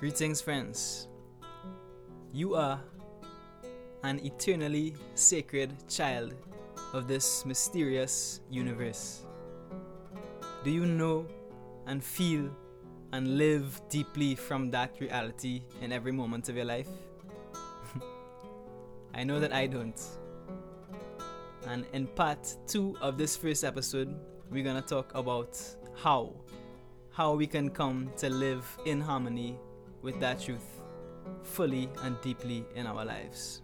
Greetings, friends. You are an eternally sacred child of this mysterious universe. Do you know and feel and live deeply from that reality in every moment of your life? I know that I don't. And in part two of this first episode, we're gonna talk about how. How we can come to live in harmony with that truth fully and deeply in our lives.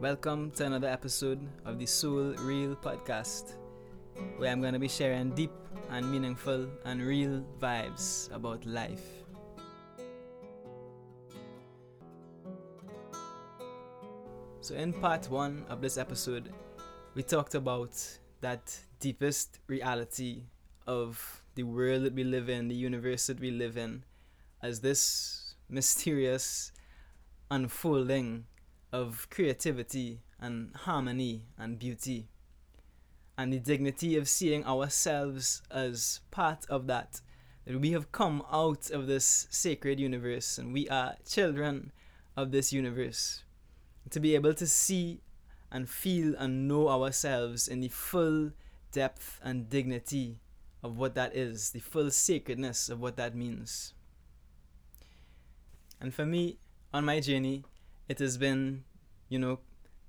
Welcome to another episode of the Soul Real podcast, where I'm going to be sharing deep and meaningful and real vibes about life. So, in part one of this episode, we talked about that deepest reality of the world that we live in, the universe that we live in, as this mysterious unfolding of creativity and harmony and beauty. And the dignity of seeing ourselves as part of that. That we have come out of this sacred universe and we are children of this universe. To be able to see and feel and know ourselves in the full depth and dignity of what that is, the full sacredness of what that means. And for me, on my journey, it has been, you know,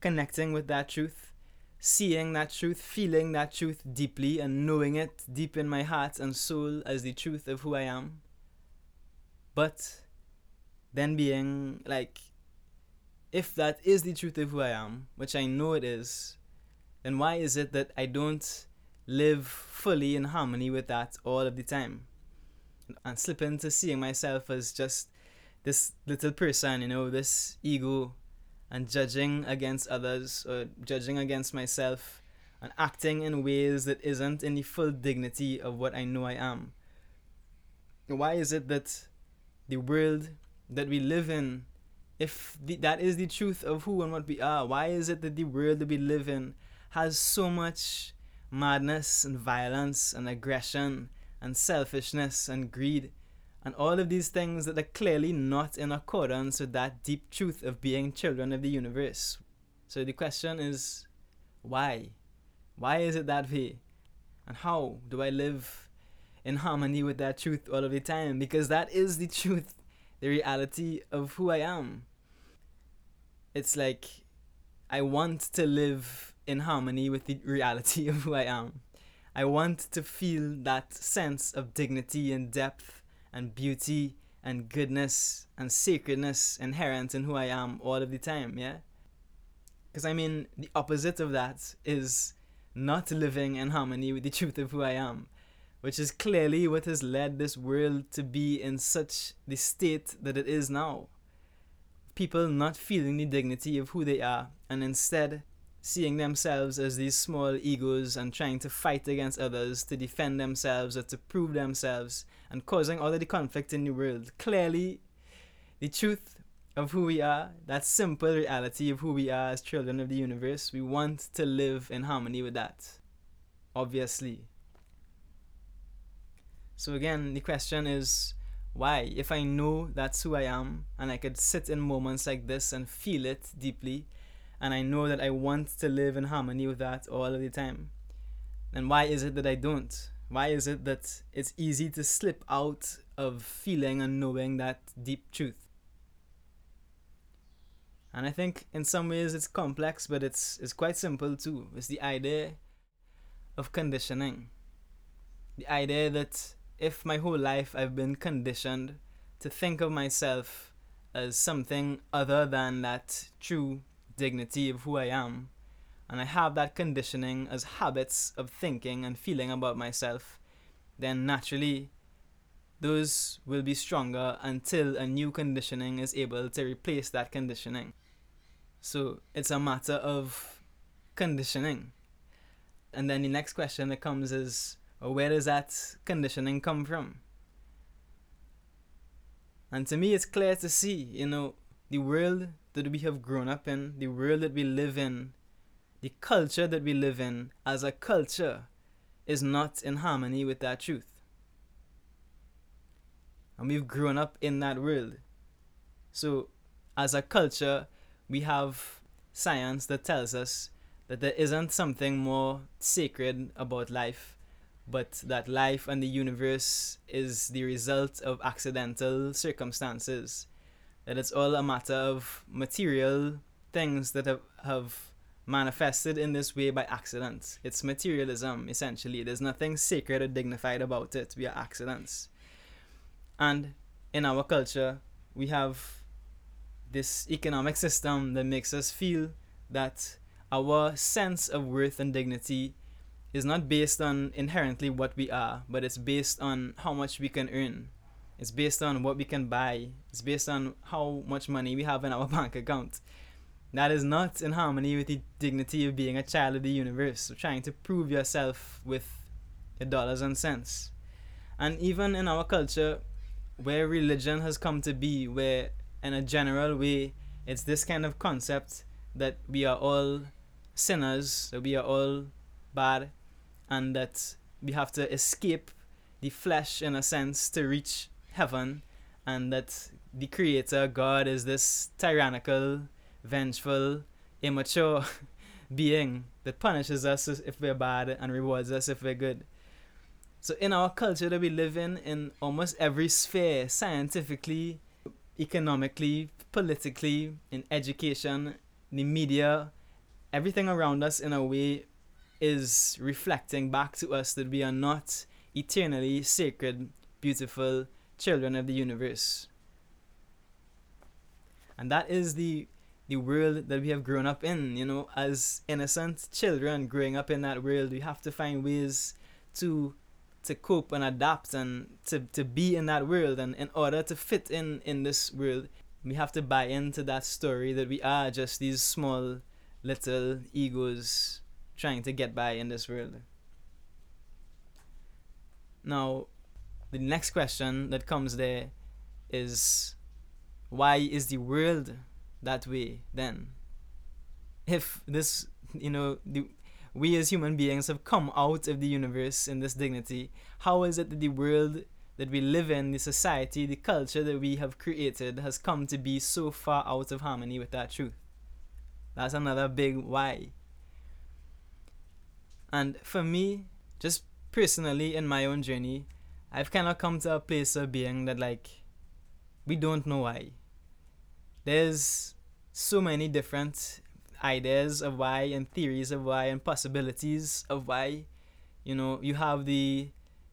connecting with that truth, seeing that truth, feeling that truth deeply, and knowing it deep in my heart and soul as the truth of who I am. But then being like, if that is the truth of who I am, which I know it is, then why is it that I don't live fully in harmony with that all of the time and slip into seeing myself as just this little person, you know, this ego and judging against others or judging against myself and acting in ways that isn't in the full dignity of what I know I am. Why is it that the world that we live in, if the, that is the truth of who and what we are, why is it that the world that we live in has so much madness and violence and aggression and selfishness and greed and all of these things that are clearly not in accordance with that deep truth of being children of the universe. So the question is why? Why is it that way? And how do I live in harmony with that truth all of the time? Because that is the truth, the reality of who I am. It's like I want to live in harmony with the reality of who I am. I want to feel that sense of dignity and depth and beauty and goodness and sacredness inherent in who I am all of the time, yeah? Because I mean, the opposite of that is not living in harmony with the truth of who I am, which is clearly what has led this world to be in such the state that it is now. People not feeling the dignity of who they are and instead seeing themselves as these small egos and trying to fight against others to defend themselves or to prove themselves and causing all of the conflict in the world. Clearly, the truth of who we are, that simple reality of who we are as children of the universe, we want to live in harmony with that. Obviously. So, again, the question is why? If I know that's who I am and I could sit in moments like this and feel it deeply, and I know that I want to live in harmony with that all of the time. And why is it that I don't? Why is it that it's easy to slip out of feeling and knowing that deep truth? And I think in some ways it's complex, but it's it's quite simple too. It's the idea of conditioning. The idea that if my whole life I've been conditioned to think of myself as something other than that true dignity of who I am, and I have that conditioning as habits of thinking and feeling about myself, then naturally those will be stronger until a new conditioning is able to replace that conditioning. So it's a matter of conditioning. And then the next question that comes is well, where does that conditioning come from? And to me, it's clear to see, you know, the world that we have grown up in, the world that we live in, the culture that we live in as a culture is not in harmony with that truth. and we've grown up in that world. So, as a culture, we have science that tells us that there isn't something more sacred about life, but that life and the universe is the result of accidental circumstances. That it's all a matter of material things that have, have manifested in this way by accident. It's materialism, essentially. There's nothing sacred or dignified about it. We are accidents. And in our culture, we have this economic system that makes us feel that our sense of worth and dignity is not based on inherently what we are, but it's based on how much we can earn. It's based on what we can buy. It's based on how much money we have in our bank account. That is not in harmony with the dignity of being a child of the universe, of trying to prove yourself with your dollars and cents. And even in our culture, where religion has come to be, where in a general way, it's this kind of concept that we are all sinners, that we are all bad, and that we have to escape the flesh in a sense to reach heaven, and that the Creator, God, is this tyrannical, vengeful, immature being that punishes us if we're bad and rewards us if we're good. So, in our culture that we live in, in almost every sphere, scientifically, economically, politically, in education, the media, everything around us in a way is reflecting back to us that we are not eternally sacred, beautiful children of the universe. And that is the the world that we have grown up in, you know, as innocent children growing up in that world, we have to find ways to to cope and adapt and to, to be in that world and in order to fit in in this world we have to buy into that story that we are just these small little egos trying to get by in this world. Now, the next question that comes there is why is the world that way then? If this, you know, the, we as human beings have come out of the universe in this dignity, how is it that the world that we live in, the society, the culture that we have created has come to be so far out of harmony with that truth. That's another big why. And for me, just personally in my own journey, I've kind of come to a place of being that, like, we don't know why. There's so many different ideas of why and theories of why and possibilities of why. You know, you have the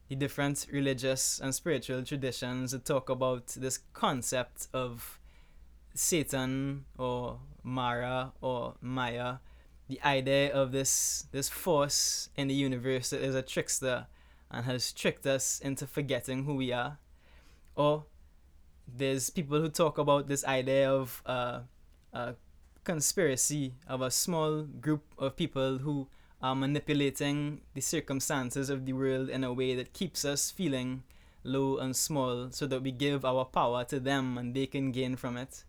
the different religious and spiritual traditions that talk about this concept of Satan or Mara or Maya, the idea of this this force in the universe that is a trickster and has tricked us into forgetting who we are. Or there's people who talk about this idea of uh, a conspiracy of a small group of people who are manipulating the circumstances of the world in a way that keeps us feeling low and small so that we give our power to them and they can gain from it.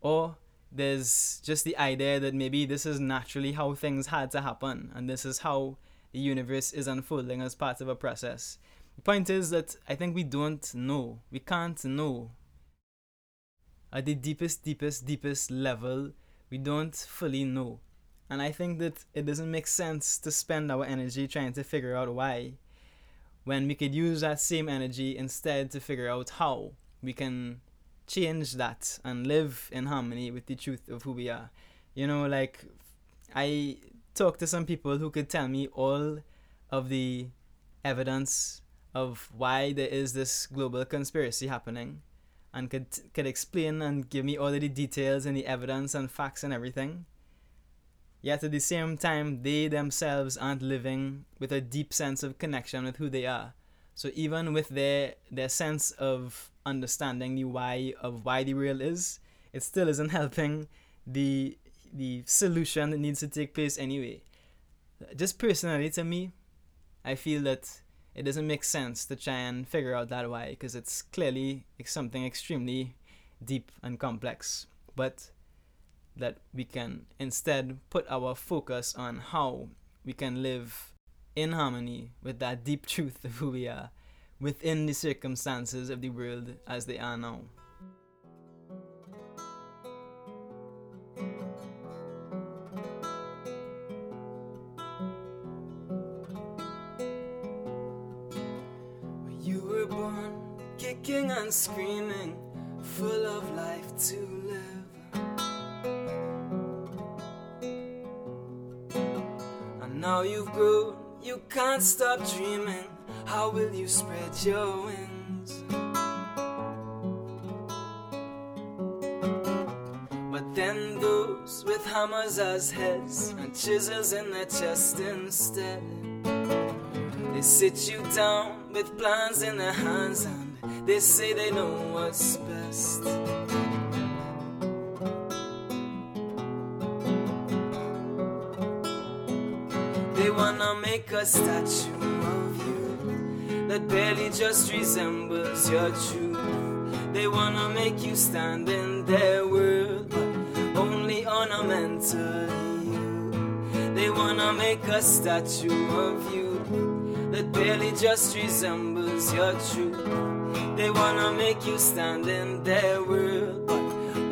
Or there's just the idea that maybe this is naturally how things had to happen and this is how the universe is unfolding as part of a process. The point is that I think we don't know. We can't know. At the deepest, deepest, deepest level, we don't fully know. And I think that it doesn't make sense to spend our energy trying to figure out why when we could use that same energy instead to figure out how we can change that and live in harmony with the truth of who we are. You know, like I talked to some people who could tell me all of the evidence of why there is this global conspiracy happening and could could explain and give me all of the details and the evidence and facts and everything. Yet at the same time, they themselves aren't living with a deep sense of connection with who they are. So even with their their sense of understanding the why of why the real is, it still isn't helping the the solution that needs to take place anyway. Just personally to me, I feel that it doesn't make sense to try and figure out that why because it's clearly something extremely deep and complex. But that we can instead put our focus on how we can live in harmony with that deep truth of who we are, within the circumstances of the world as they are now. Kicking and screaming, full of life to live. And now you've grown, you can't stop dreaming. How will you spread your wings? But then those with hammers as heads and chisels in their chest instead. They sit you down with plans in their hands and they say they know what's best. They wanna make a statue of you that barely just resembles your truth. They wanna make you stand in their world, but only ornamentally you. They wanna make a statue of you that barely just resembles your truth. They wanna make you stand in their world, but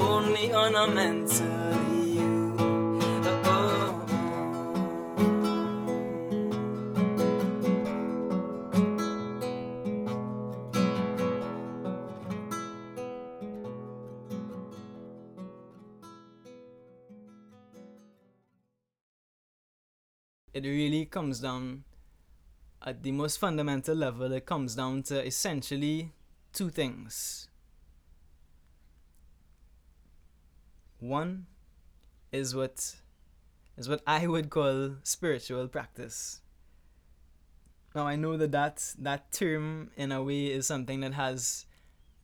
only ornamentally you. Oh. It really comes down at the most fundamental level, it comes down to essentially two things. One is what is what I would call spiritual practice. Now I know that that, that term in a way is something that has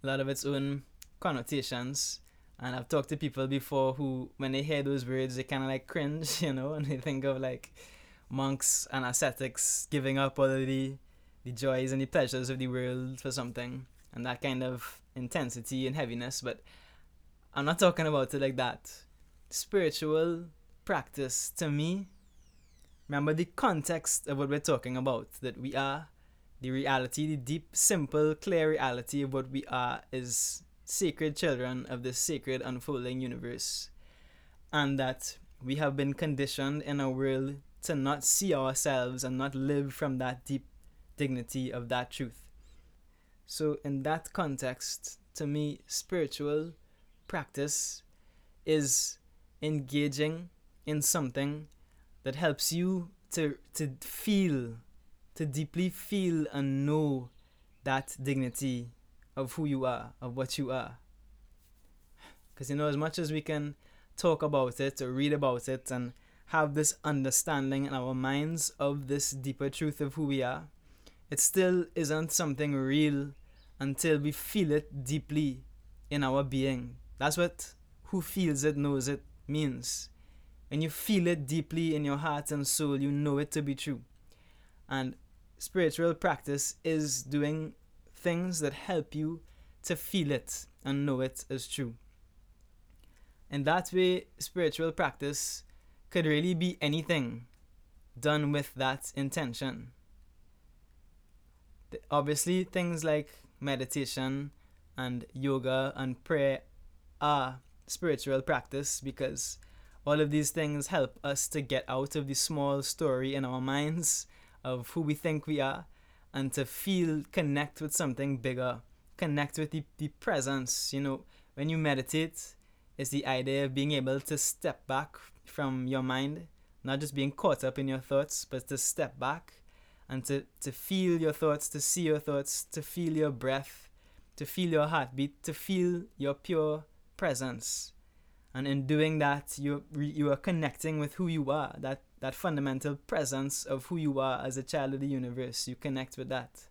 a lot of its own connotations. And I've talked to people before who, when they hear those words, they kind of like cringe, you know, and they think of like monks and ascetics giving up all the, the joys and the pleasures of the world for something and that kind of intensity and heaviness but i'm not talking about it like that spiritual practice to me remember the context of what we're talking about that we are the reality the deep simple clear reality of what we are is sacred children of this sacred unfolding universe and that we have been conditioned in a world to not see ourselves and not live from that deep dignity of that truth. So, in that context, to me, spiritual practice is engaging in something that helps you to, to feel, to deeply feel and know that dignity of who you are, of what you are. Because, you know, as much as we can talk about it or read about it and have this understanding in our minds of this deeper truth of who we are, it still isn't something real until we feel it deeply in our being. That's what who feels it knows it means. When you feel it deeply in your heart and soul, you know it to be true. And spiritual practice is doing things that help you to feel it and know it as true. In that way, spiritual practice could really be anything done with that intention. Obviously, things like meditation and yoga and prayer are spiritual practice because all of these things help us to get out of the small story in our minds of who we think we are and to feel connect with something bigger. Connect with the, the presence you know. When you meditate it's the idea of being able to step back from your mind, not just being caught up in your thoughts, but to step back and to, to feel your thoughts, to see your thoughts, to feel your breath, to feel your heartbeat, to feel your pure presence. And in doing that, you, you are connecting with who you are, that, that fundamental presence of who you are as a child of the universe. You connect with that.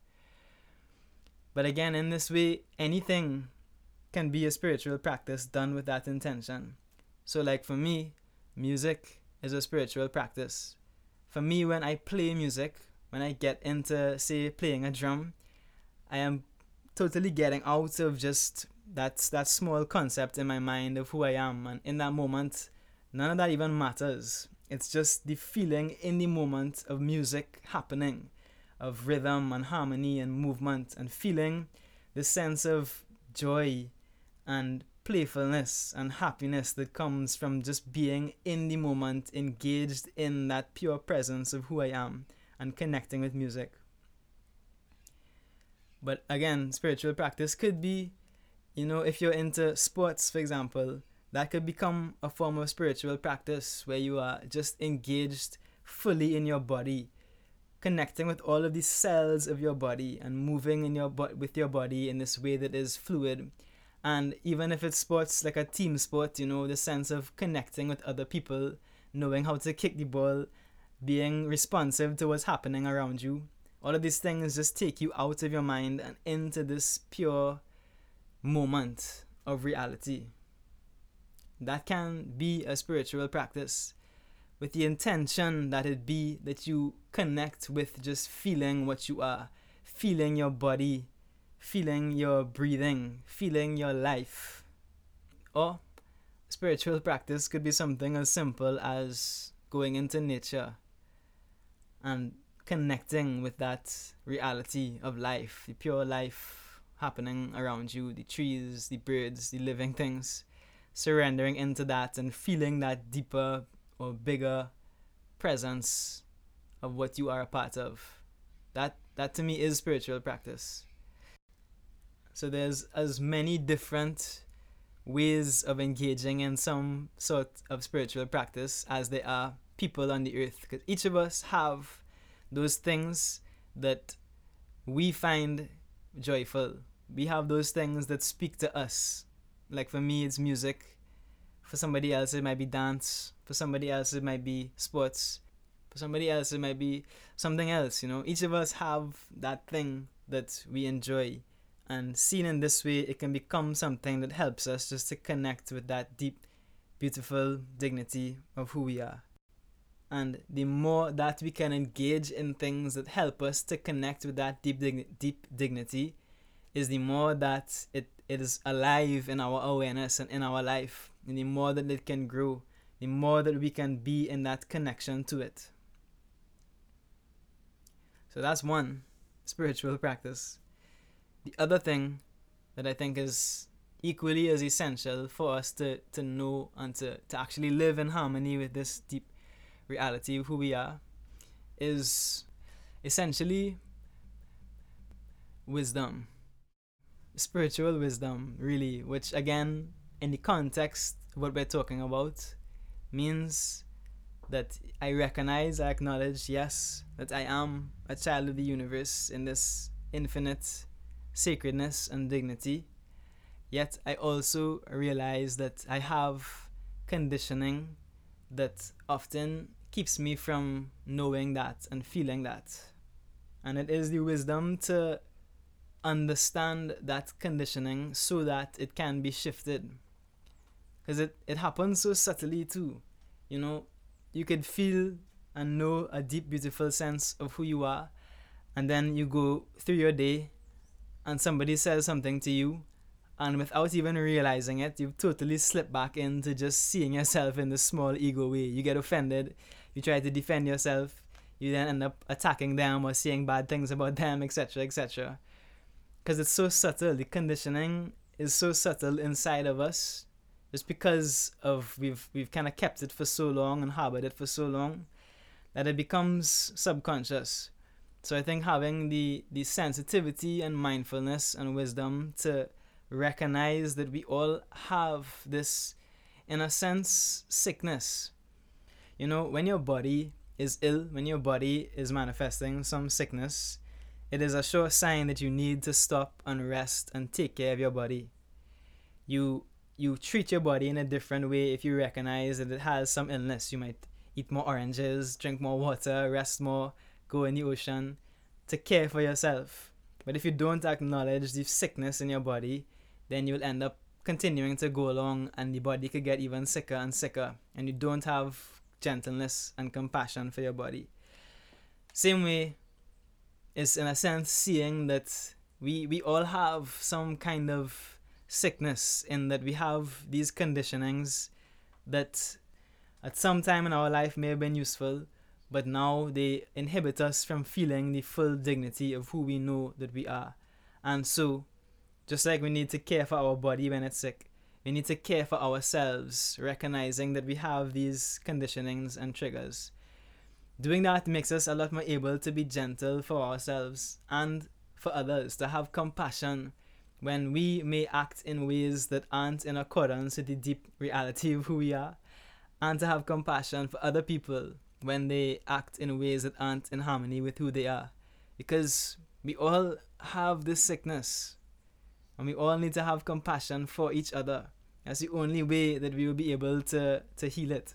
But again, in this way, anything can be a spiritual practice done with that intention. So, like for me, music is a spiritual practice. For me, when I play music, when I get into, say, playing a drum, I am totally getting out of just that, that small concept in my mind of who I am. And in that moment, none of that even matters. It's just the feeling in the moment of music happening. of rhythm and harmony and movement and feeling the sense of joy and playfulness and happiness that comes from just being in the moment, engaged in that pure presence of who I am and connecting with music. But again, spiritual practice could be, you know, if you're into sports, for example, that could become a form of spiritual practice where you are just engaged fully in your body connecting with all of these cells of your body and moving in your bo- with your body in this way that is fluid and even if it's sports like a team sport you know the sense of connecting with other people knowing how to kick the ball being responsive to what's happening around you all of these things just take you out of your mind and into this pure moment of reality that can be a spiritual practice with the intention that it be that you connect with just feeling what you are, feeling your body, feeling your breathing, feeling your life. Or spiritual practice could be something as simple as going into nature and connecting with that reality of life, the pure life happening around you, the trees, the birds, the living things, surrendering into that and feeling that deeper or bigger presence of what you are a part of. That that to me is spiritual practice. So there's as many different ways of engaging in some sort of spiritual practice as there are people on the earth because each of us have those things that we find joyful. We have those things that speak to us. Like for me it's music for somebody else, it might be dance. For somebody else, it might be sports. For somebody else, it might be something else. You know, each of us have that thing that we enjoy, and seen in this way, it can become something that helps us just to connect with that deep, beautiful dignity of who we are. And the more that we can engage in things that help us to connect with that deep, dig- deep dignity, is the more that it, it is alive in our awareness and in our life and the more that it can grow, the more that we can be in that connection to it. So that's one spiritual practice. The other thing that I think is equally as essential for us to, to know and to, to actually live in harmony with this deep reality of who we are is essentially wisdom. Spiritual wisdom, really, which again in the context what we're talking about means that I recognize, I acknowledge, yes, that I am a child of the universe in this infinite sacredness and dignity. Yet I also realize that I have conditioning that often keeps me from knowing that and feeling that. And it is the wisdom to understand that conditioning so that it can be shifted because it, it happens so subtly too. You know, you could feel and know a deep, beautiful sense of who you are, and then you go through your day and somebody says something to you, and without even realizing it, you've totally slipped back into just seeing yourself in the small ego way. You get offended, you try to defend yourself, you then end up attacking them or saying bad things about them, etc., etc. Because it's so subtle, the conditioning is so subtle inside of us just because of we've we've kind of kept it for so long and harbored it for so long that it becomes subconscious. So I think having the the sensitivity and mindfulness and wisdom to recognize that we all have this in a sense sickness. You know, when your body is ill, when your body is manifesting some sickness, it is a sure sign that you need to stop and rest and take care of your body. You you treat your body in a different way if you recognize that it has some illness. You might eat more oranges, drink more water, rest more, go in the ocean to care for yourself. But if you don't acknowledge the sickness in your body, then you'll end up continuing to go along and the body could get even sicker and sicker and you don't have gentleness and compassion for your body. Same way is in a sense seeing that we we all have some kind of sickness in that we have these conditionings that at some time in our life may have been useful, but now they inhibit us from feeling the full dignity of who we know that we are. And so, just like we need to care for our body when it's sick, we need to care for ourselves, recognizing that we have these conditionings and triggers. Doing that makes us a lot more able to be gentle for ourselves and for others, to have compassion when we may act in ways that aren't in accordance with the deep reality of who we are, and to have compassion for other people when they act in ways that aren't in harmony with who they are. Because we all have this sickness, and we all need to have compassion for each other. That's the only way that we will be able to, to heal it.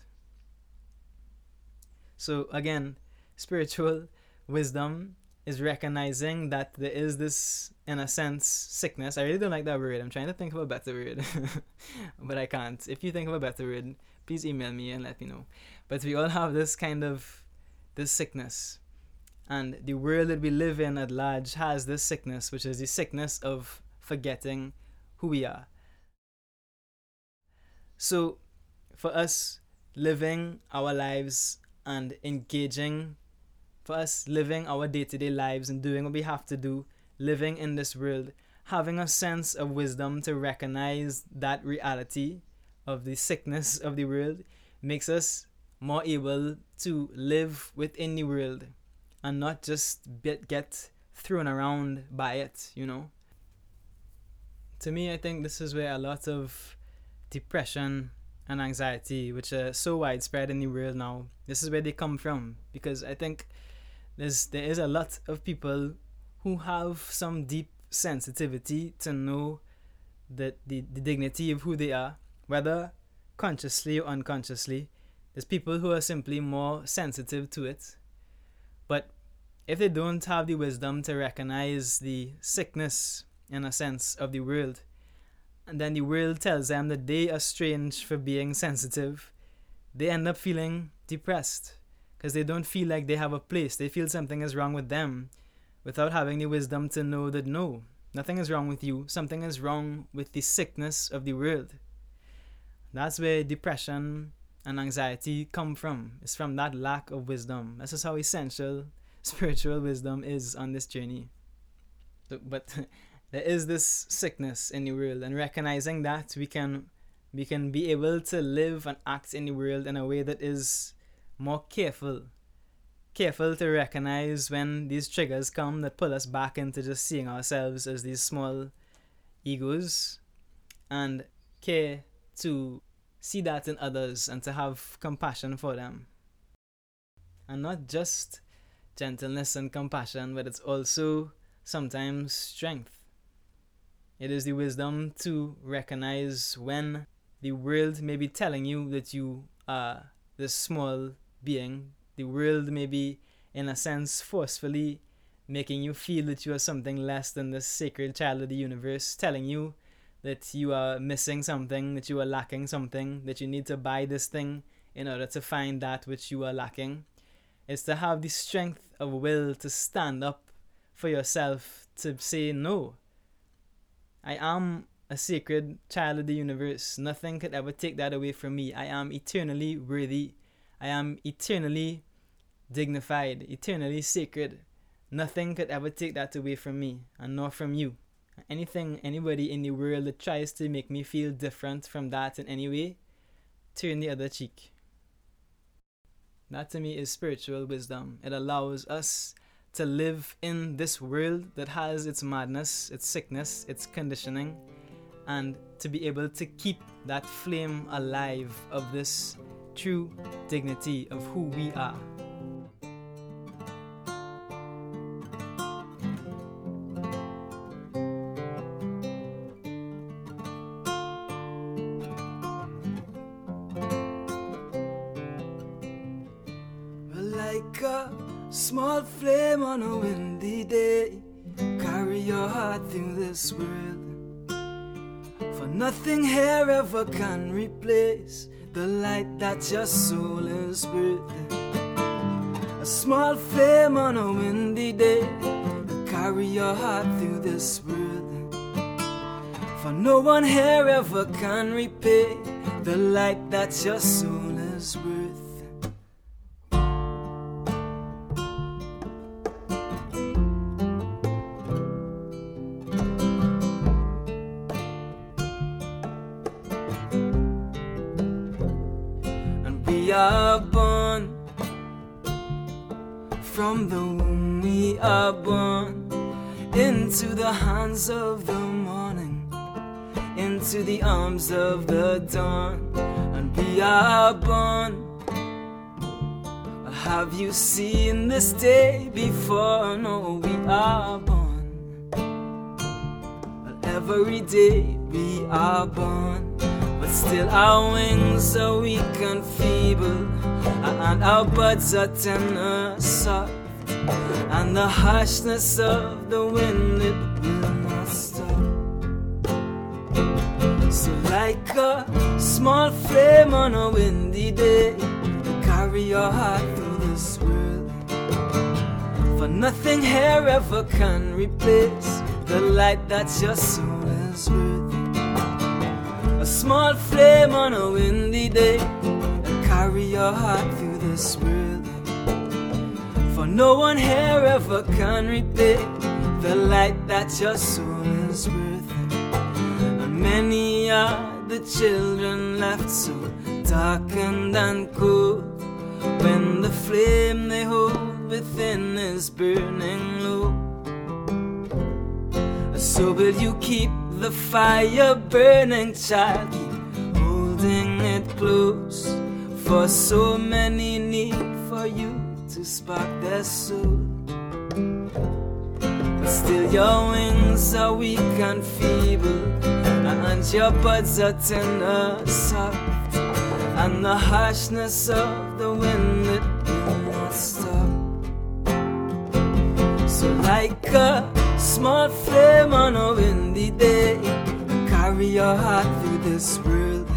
So, again, spiritual wisdom is recognizing that there is this, in a sense, sickness. I really don't like that word. I'm trying to think of a better word, but I can't. If you think of a better word, please email me and let me know. But we all have this kind of this sickness. And the world that we live in at large has this sickness, which is the sickness of forgetting who we are. So, for us living our lives and engaging for us living our day to day lives and doing what we have to do, living in this world, having a sense of wisdom to recognize that reality of the sickness of the world makes us more able to live within the world and not just get thrown around by it, you know. To me, I think this is where a lot of depression and anxiety, which are so widespread in the world now, this is where they come from. Because I think there's there is a lot of people who have some deep sensitivity to know that the, the dignity of who they are, whether consciously or unconsciously. There's people who are simply more sensitive to it. But if they don't have the wisdom to recognize the sickness, in a sense, of the world, and then the world tells them that they are strange for being sensitive, they end up feeling depressed because they don't feel like they have a place. They feel something is wrong with them without having the wisdom to know that no, nothing is wrong with you. Something is wrong with the sickness of the world. That's where depression and anxiety come from. It's from that lack of wisdom. This is how essential spiritual wisdom is on this journey. So, but there is this sickness in the world, and recognizing that we can we can be able to live and act in the world in a way that is more careful. Careful to recognize when these triggers come that pull us back into just seeing ourselves as these small egos and care to see that in others and to have compassion for them. And not just gentleness and compassion, but it's also sometimes strength. It is the wisdom to recognize when the world may be telling you that you are this small being, the world may be, in a sense, forcefully making you feel that you are something less than the sacred child of the universe, telling you that you are missing something, that you are lacking something, that you need to buy this thing in order to find that which you are lacking. It's to have the strength of will to stand up for yourself, to say, No, I am a sacred child of the universe. Nothing could ever take that away from me. I am eternally worthy I am eternally dignified, eternally sacred. Nothing could ever take that away from me, and nor from you. Anything, anybody in the world that tries to make me feel different from that in any way, turn the other cheek. That to me is spiritual wisdom. It allows us to live in this world that has its madness, its sickness, its conditioning, and to be able to keep that flame alive of this true dignity of who we are. Here ever can replace the light that your soul is breathing. A small flame on a windy day to carry your heart through this world. For no one here ever can repay the light that your soul is worth. We are born. From the womb we are born into the hands of the morning, into the arms of the dawn, and we are born. Have you seen this day before? No, we are born. Every day we are born, still our wings are weak and feeble, and our buds are tender, soft, and the harshness of the wind it will not stop. So, like a small flame on a windy day, carry your heart through this world. For nothing here ever can replace the light that your soul is worth. Small flame on a windy day, carry your heart through the world. For no one here ever can repay the light that your soul is worth. And many are the children left so darkened and cold when the flame they hold within is burning low. So will you keep the fire burning, child? Holding it close, for so many need for you to spark their soul. But still, your wings are weak and feeble, and your buds are tender, soft, and the harshness of the wind it will not stop. So, like a small flame on a windy day, carry your heart through this world.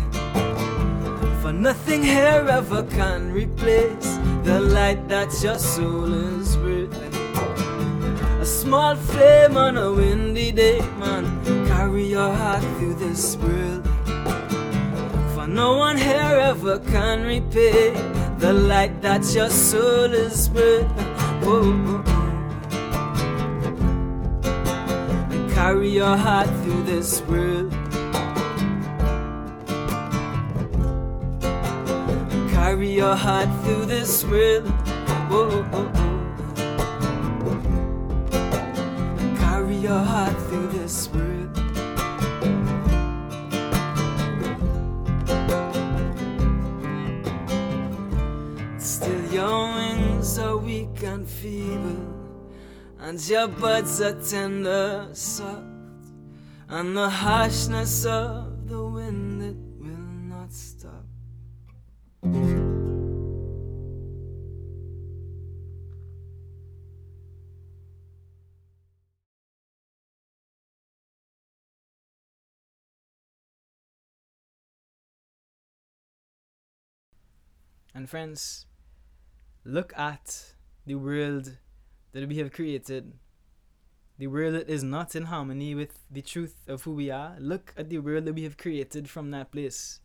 For nothing here ever can replace the light that your soul is worth. A small flame on a windy day, man, carry your heart through this world. For no one here ever can repay the light that your soul is worth. Oh, oh, carry your heart through this world. Carry your heart through this world. Whoa, oh, oh. Carry your heart through this world. Still, your wings are weak and feeble and your buds are tender, soft, and the harshness of the wind it will not stop. And friends, look at the world that we have created. The world that is not in harmony with the truth of who we are. Look at the world that we have created from that place.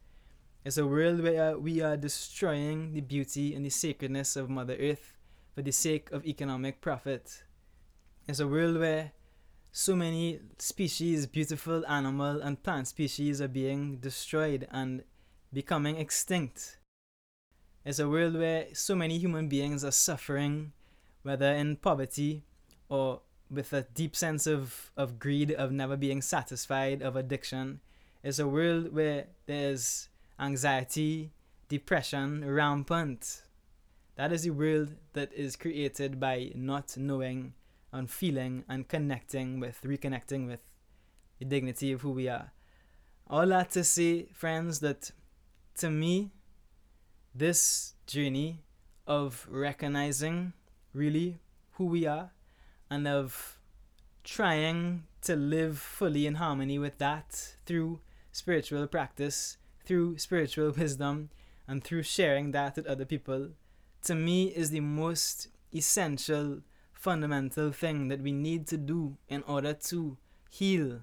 It's a world where we are destroying the beauty and the sacredness of Mother Earth for the sake of economic profit. It's a world where so many species, beautiful animal and plant species, are being destroyed and becoming extinct. It's a world where so many human beings are suffering, whether in poverty or with a deep sense of, of greed, of never being satisfied, of addiction. It's a world where there's anxiety, depression rampant. That is the world that is created by not knowing and feeling and connecting with, reconnecting with the dignity of who we are. All that to say, friends, that to me, this journey of recognizing really who we are and of trying to live fully in harmony with that through spiritual practice, through spiritual wisdom, and through sharing that with other people, to me is the most essential, fundamental thing that we need to do in order to heal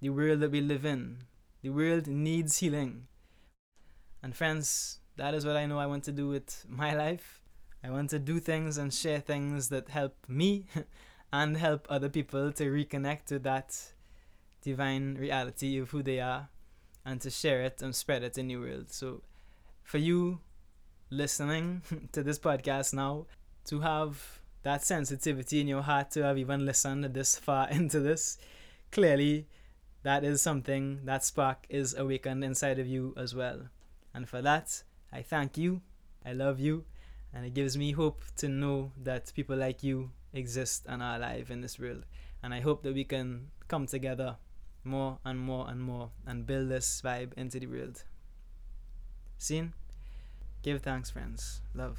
the world that we live in. The world needs healing. And friends, that is what I know I want to do with my life. I want to do things and share things that help me and help other people to reconnect to that divine reality of who they are and to share it and spread it in the world. So for you listening to this podcast now, to have that sensitivity in your heart to have even listened this far into this, clearly that is something that spark is awakened inside of you as well. And for that, I thank you. I love you. And it gives me hope to know that people like you exist and are alive in this world. And I hope that we can come together more and more and more and build this vibe into the world. Seen? Give thanks, friends. Love.